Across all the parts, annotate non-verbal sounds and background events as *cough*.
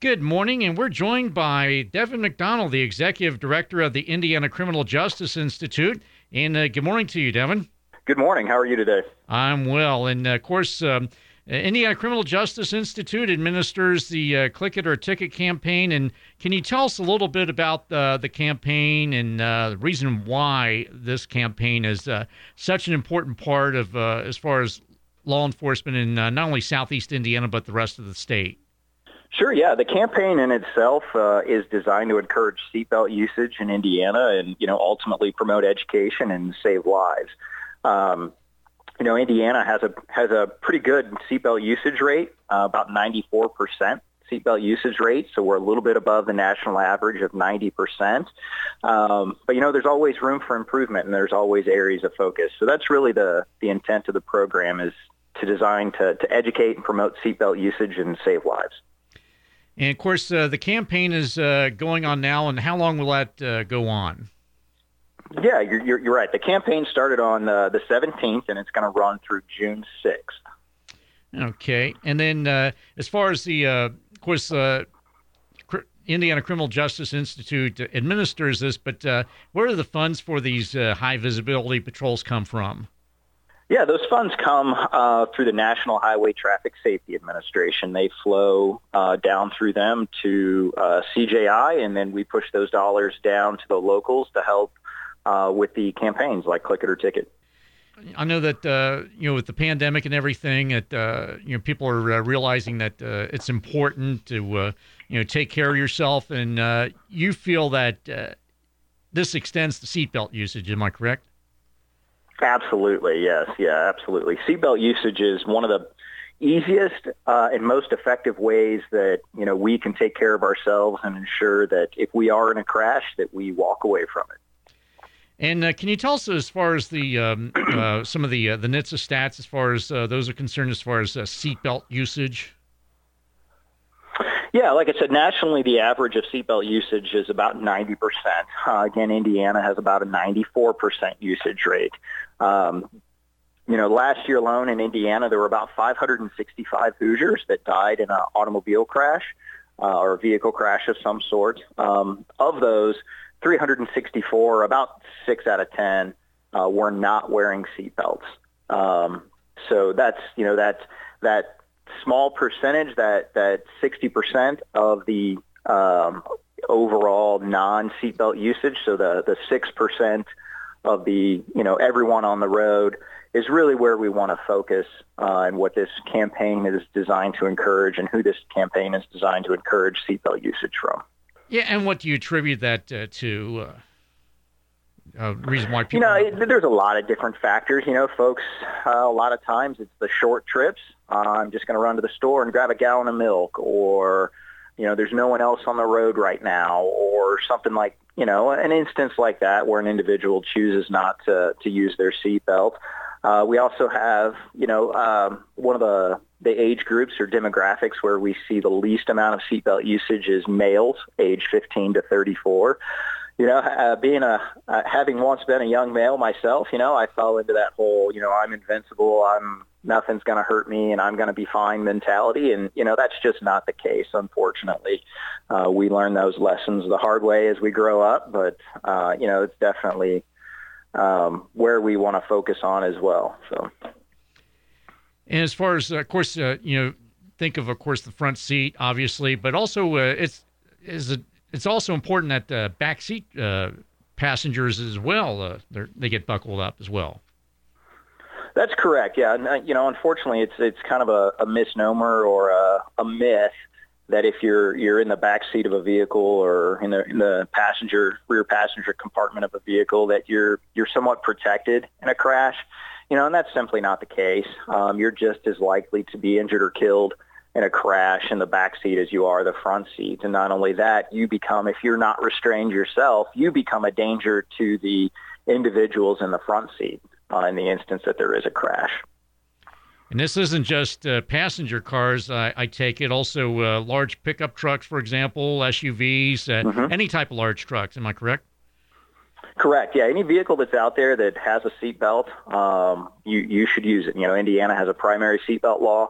Good morning, and we're joined by Devon McDonald, the Executive Director of the Indiana Criminal Justice Institute. And uh, good morning to you, Devon. Good morning. How are you today? I'm well. And uh, of course, um, Indiana Criminal Justice Institute administers the uh, Click It or Ticket campaign. And can you tell us a little bit about uh, the campaign and uh, the reason why this campaign is uh, such an important part of as far as law enforcement in not only Southeast Indiana, but the rest of the state? Sure, yeah. The campaign in itself uh, is designed to encourage seatbelt usage in Indiana and, you know, ultimately promote education and save lives. Um, you know, Indiana has a has a pretty good seatbelt usage rate, uh, about 94% seatbelt usage rate, so we're a little bit above the national average of 90%. Um, but you know, there's always room for improvement, and there's always areas of focus. So that's really the the intent of the program is to design to to educate and promote seatbelt usage and save lives. And of course, uh, the campaign is uh, going on now. And how long will that uh, go on? Yeah, you're, you're, you're, right. The campaign started on uh, the 17th, and it's going to run through June 6th. Okay. And then, uh, as far as the, uh, of course, Indiana Criminal Justice Institute administers this, but where do the funds for these high visibility patrols come from? Yeah, those funds come uh, through the National Highway Traffic Safety Administration. They flow uh, down through them to uh, CJI, and then we push those dollars down to the locals to help uh, with the campaigns like Click It or Ticket. I know that uh, you know with the pandemic and everything, that uh, you know people are realizing that it's important to you know take care of yourself, and you feel that this extends to seatbelt usage. Am I correct? Absolutely, yes, yeah, absolutely. Seatbelt usage is one of the easiest uh, and most effective ways that you know we can take care of ourselves and ensure that if we are in a crash, that we walk away from it. And uh, can you tell us, as far as the um, *clears throat* uh, some of the uh, the NHTSA stats, as far as uh, those are concerned, as far as uh, seatbelt usage? Yeah, like I said, nationally the average of seatbelt usage is about 90%. Uh, again, Indiana has about a 94% usage rate. Um, you know, last year alone in Indiana, there were about 565 Hoosiers that died in an automobile crash uh, or a vehicle crash of some sort. Um, of those, 364, about six out of 10, uh, were not wearing seatbelts. Um, so that's, you know, that's, that small percentage, that, that 60% of the um, overall non-seatbelt usage, so the, the 6% of the, you know, everyone on the road is really where we want to focus uh, and what this campaign is designed to encourage and who this campaign is designed to encourage seatbelt usage from. Yeah, and what do you attribute that uh, to? Uh, uh, reason why people. You know, it, there's a lot of different factors. You know, folks, uh, a lot of times it's the short trips. Uh, I'm just going to run to the store and grab a gallon of milk, or you know, there's no one else on the road right now, or something like you know, an instance like that where an individual chooses not to, to use their seatbelt. Uh, we also have, you know, um, one of the, the age groups or demographics where we see the least amount of seatbelt usage is males, age 15 to 34 you know, uh, being a uh, having once been a young male myself, you know, I fell into that whole, you know, I'm invincible, I'm nothing's going to hurt me, and I'm going to be fine mentality, and you know, that's just not the case. Unfortunately, uh, we learn those lessons the hard way as we grow up, but uh, you know, it's definitely um, where we want to focus on as well. So, and as far as, of course, uh, you know, think of, of course, the front seat, obviously, but also uh, it's is it it's also important that the back seat uh, passengers as well uh, they get buckled up as well. That's correct. Yeah, and, uh, you know, unfortunately, it's it's kind of a, a misnomer or a, a myth that if you're you're in the back seat of a vehicle or in the in the passenger rear passenger compartment of a vehicle that you're you're somewhat protected in a crash. You know, and that's simply not the case. Um, you're just as likely to be injured or killed in a crash in the back seat as you are the front seat. And not only that, you become, if you're not restrained yourself, you become a danger to the individuals in the front seat uh, in the instance that there is a crash. And this isn't just uh, passenger cars, I, I, take it, also uh, large pickup trucks, for example, SUVs, uh, mm-hmm. any type of large trucks. Am I correct? Correct. Yeah, any vehicle that's out there that has a seatbelt, um, you you should use it. You know, Indiana has a primary seatbelt law.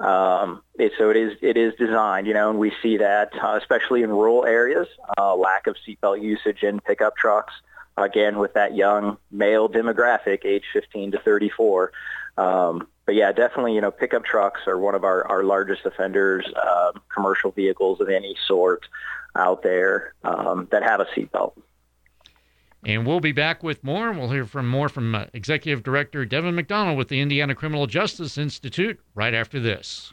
Um, it, so it is it is designed, you know, and we see that uh, especially in rural areas, uh, lack of seatbelt usage in pickup trucks. Again, with that young male demographic, age 15 to 34. Um, but yeah, definitely, you know, pickup trucks are one of our, our largest offenders, uh, commercial vehicles of any sort out there um, that have a seatbelt. And we'll be back with more. We'll hear from more from uh, Executive Director Devon McDonald with the Indiana Criminal Justice Institute right after this.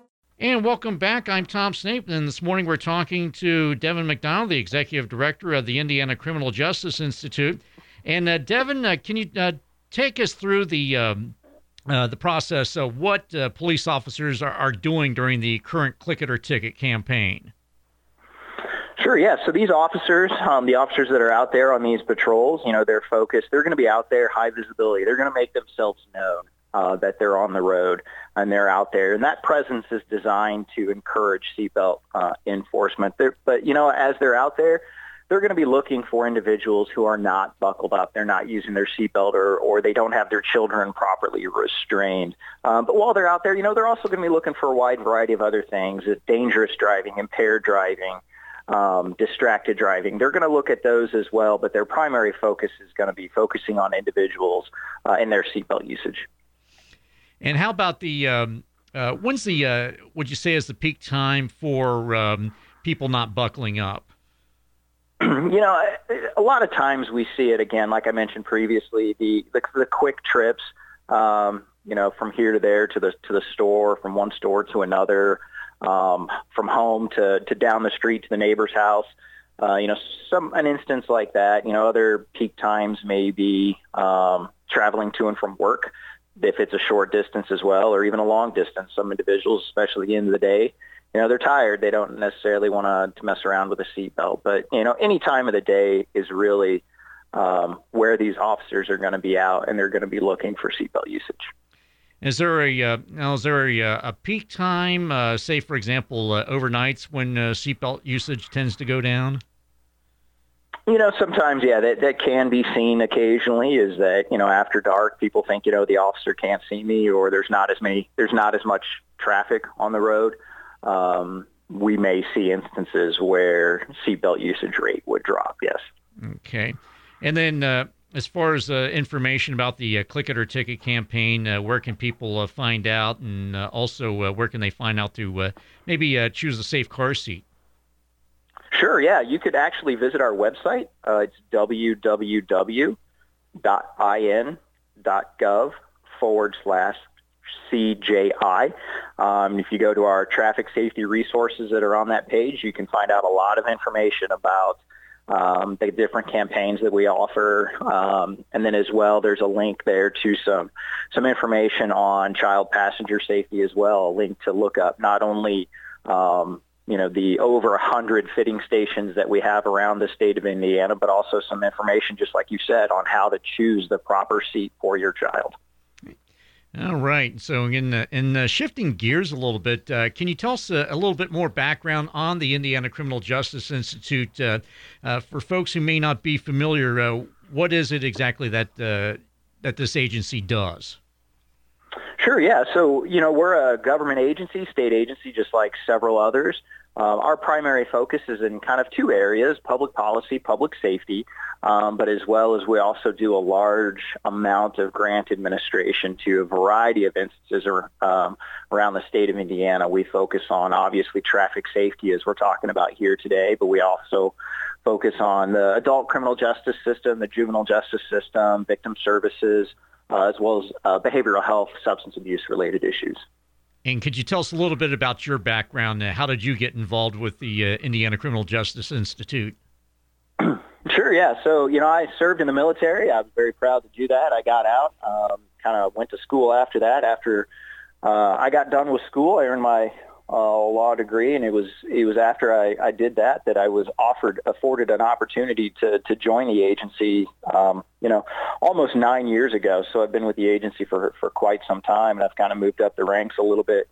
And welcome back. I'm Tom Snape, and this morning we're talking to Devon McDonald, the Executive Director of the Indiana Criminal Justice Institute. And uh, Devon, uh, can you uh, take us through the um, uh, the process of what uh, police officers are, are doing during the current Click It or Ticket campaign. Sure, yeah. So these officers, um, the officers that are out there on these patrols, you know, they're focused. They're going to be out there, high visibility. They're going to make themselves known uh, that they're on the road and they're out there. And that presence is designed to encourage seatbelt uh, enforcement. They're, but, you know, as they're out there, they're going to be looking for individuals who are not buckled up. They're not using their seatbelt or, or they don't have their children properly restrained. Um, but while they're out there, you know, they're also going to be looking for a wide variety of other things, dangerous driving, impaired driving, um, distracted driving. They're going to look at those as well, but their primary focus is going to be focusing on individuals uh, and their seatbelt usage. And how about the, um, uh, when's the, uh, would you say is the peak time for um, people not buckling up? you know, a lot of times we see it again, like I mentioned previously, the the, the quick trips, um, you know, from here to there to the to the store, from one store to another, um, from home to to down the street to the neighbor's house. Uh, you know, some an instance like that. You know, other peak times may be um, traveling to and from work, if it's a short distance as well, or even a long distance. Some individuals, especially at the end of the day, you know, they're tired. They don't necessarily want to mess around with a seatbelt. But, you know, any time of the day is really um, where these officers are going to be out and they're going to be looking for seatbelt usage. Is there a uh, now, is there a, uh, a peak time, uh, say for example, uh, overnights when uh, seatbelt usage tends to go down? You know, sometimes, yeah, that that can be seen occasionally. Is that you know after dark, people think you know the officer can't see me, or there's not as many, there's not as much traffic on the road um, we may see instances where seatbelt usage rate would drop. Yes. Okay, and then uh, as far as uh, information about the uh, Click It or Ticket campaign, uh, where can people uh, find out, and uh, also where can they find out to maybe choose a safe car seat? Sure. Yeah, you could actually visit our website. it's www.in.gov forward slash CJI. Um, if you go to our traffic safety resources that are on that page, you can find out a lot of information about um, the different campaigns that we offer. Um, and then as well, there's a link there to some some information on child passenger safety as well. A link to look up not only um, you know the over a hundred fitting stations that we have around the state of Indiana, but also some information, just like you said, on how to choose the proper seat for your child. All right. So, in uh, in uh, shifting gears a little bit, uh, can you tell us a, uh, a, little bit more background on the Indiana Criminal Justice Institute uh, uh, for folks who may not be familiar? what is it exactly that that this agency does? Sure. Yeah. So, you know, we're a government agency, state agency, just like several others. Uh, our primary focus is in kind of two areas, public policy, public safety, um, but as well as we also do a large amount of grant administration to a variety of instances um, around the state of Indiana. We focus on obviously traffic safety as we're talking about here today, but we also focus on the adult criminal justice system, the juvenile justice system, victim services, uh, as well as uh, behavioral health, substance abuse related issues. And could you tell us a little bit about your background? How did you get involved with the uh, Indiana Criminal Justice Institute? *clears throat* Sure, yeah. So, you know, I served in the military. I was very proud to do that. I got out, um, kind of went to school after that, after uh, I got done with school. I earned my uh, law degree, and it was it was after I, I did that that I was offered afforded an opportunity to to join the agency. Um, you know, almost nine years ago. So I've been with the agency for for quite some time, and I've kind of moved up the ranks a little bit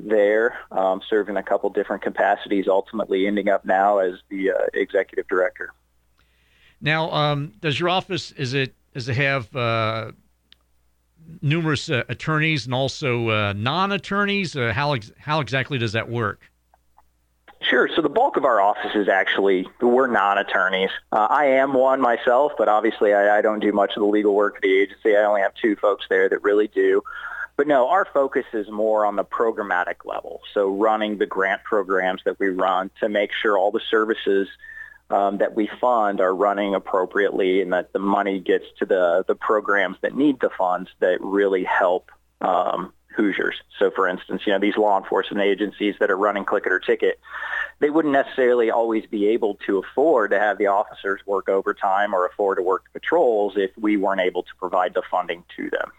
there, um, serving a couple different capacities, ultimately ending up now as the uh, executive director. Now, um, does your office is it does it have uh, numerous uh, attorneys and also uh, non-attorneys? Uh, how ex- how exactly does that work? Sure. So the bulk of our office is actually we're non-attorneys. Uh, I am one myself, but obviously I, I don't do much of the legal work at the agency. I only have two folks there that really do. But no, our focus is more on the programmatic level. So running the grant programs that we run to make sure all the services um, that we fund are running appropriately and that the money gets to the, the programs that need the funds that really help um, Hoosiers. So for instance, you know, these law enforcement agencies that are running click it or ticket, they wouldn't necessarily always be able to afford to have the officers work overtime or afford to work patrols if we weren't able to provide the funding to them.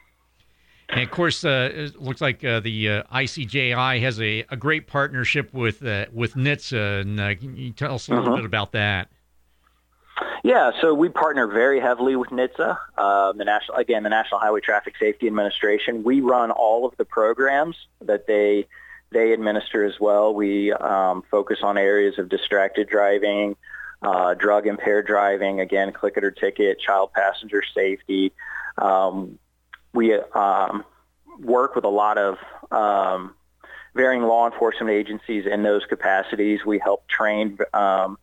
And of course, uh, it looks like uh, the uh, ICJI has a, a great partnership with uh, with NHTSA. And uh, can you tell us a little mm-hmm. bit about that? Yeah, so we partner very heavily with NHTSA, um, the national again the National Highway Traffic Safety Administration. We run all of the programs that they they administer as well. We um, focus on areas of distracted driving, uh, drug impaired driving, again, click it or ticket, child passenger safety. Um, we um, work with a lot of um, varying law enforcement agencies in those capacities. We help train um,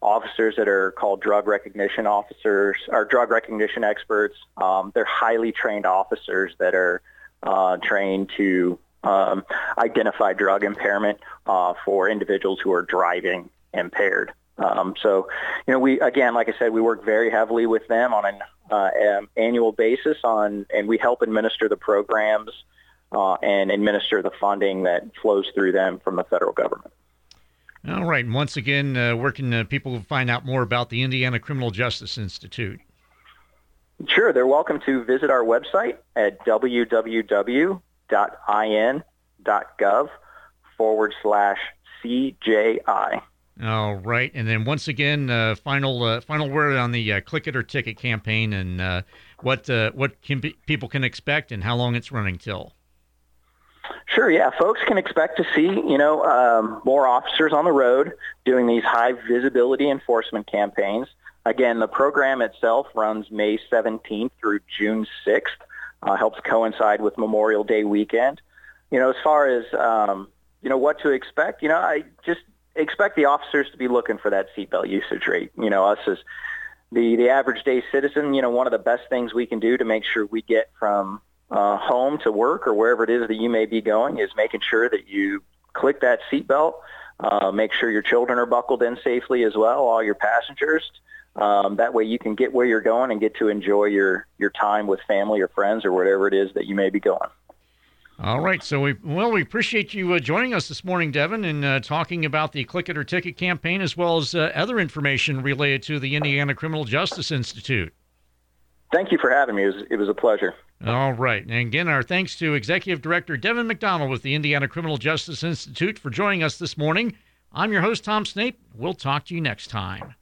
officers that are called drug recognition officers or drug recognition experts. Um, they're highly trained officers that are uh, trained to um, identify drug impairment uh, for individuals who are driving impaired. Um, so, you know, we again, like I said, we work very heavily with them on an uh, um, annual basis on, and we help administer the programs uh, and administer the funding that flows through them from the federal government. All right. And once again, uh, where can uh, people find out more about the Indiana Criminal Justice Institute? Sure. They're welcome to visit our website at www.in.gov forward slash CJI. All right, and then once again, uh, final uh, final word on the uh, click it or ticket campaign, and uh, what uh, what can be, people can expect, and how long it's running till. Sure, yeah, folks can expect to see you know um, more officers on the road doing these high visibility enforcement campaigns. Again, the program itself runs May 17th through June 6th. Uh, helps coincide with Memorial Day weekend. You know, as far as um, you know what to expect, you know, I just expect the officers to be looking for that seatbelt usage rate. You know, us as the the average day citizen, you know, one of the best things we can do to make sure we get from uh, home to work or wherever it is that you may be going is making sure that you click that seatbelt. Uh, make sure your children are buckled in safely as well, all your passengers. Um, that way you can get where you're going and get to enjoy your, your time with family or friends or whatever it is that you may be going. All right. So we well we appreciate you uh, joining us this morning, Devon, and uh, talking about the Click It or Ticket campaign as well as uh, other information related to the Indiana Criminal Justice Institute. Thank you for having me. It was, it was a pleasure. All right. And again, our thanks to Executive Director Devon McDonald with the Indiana Criminal Justice Institute for joining us this morning. I'm your host, Tom Snape. We'll talk to you next time.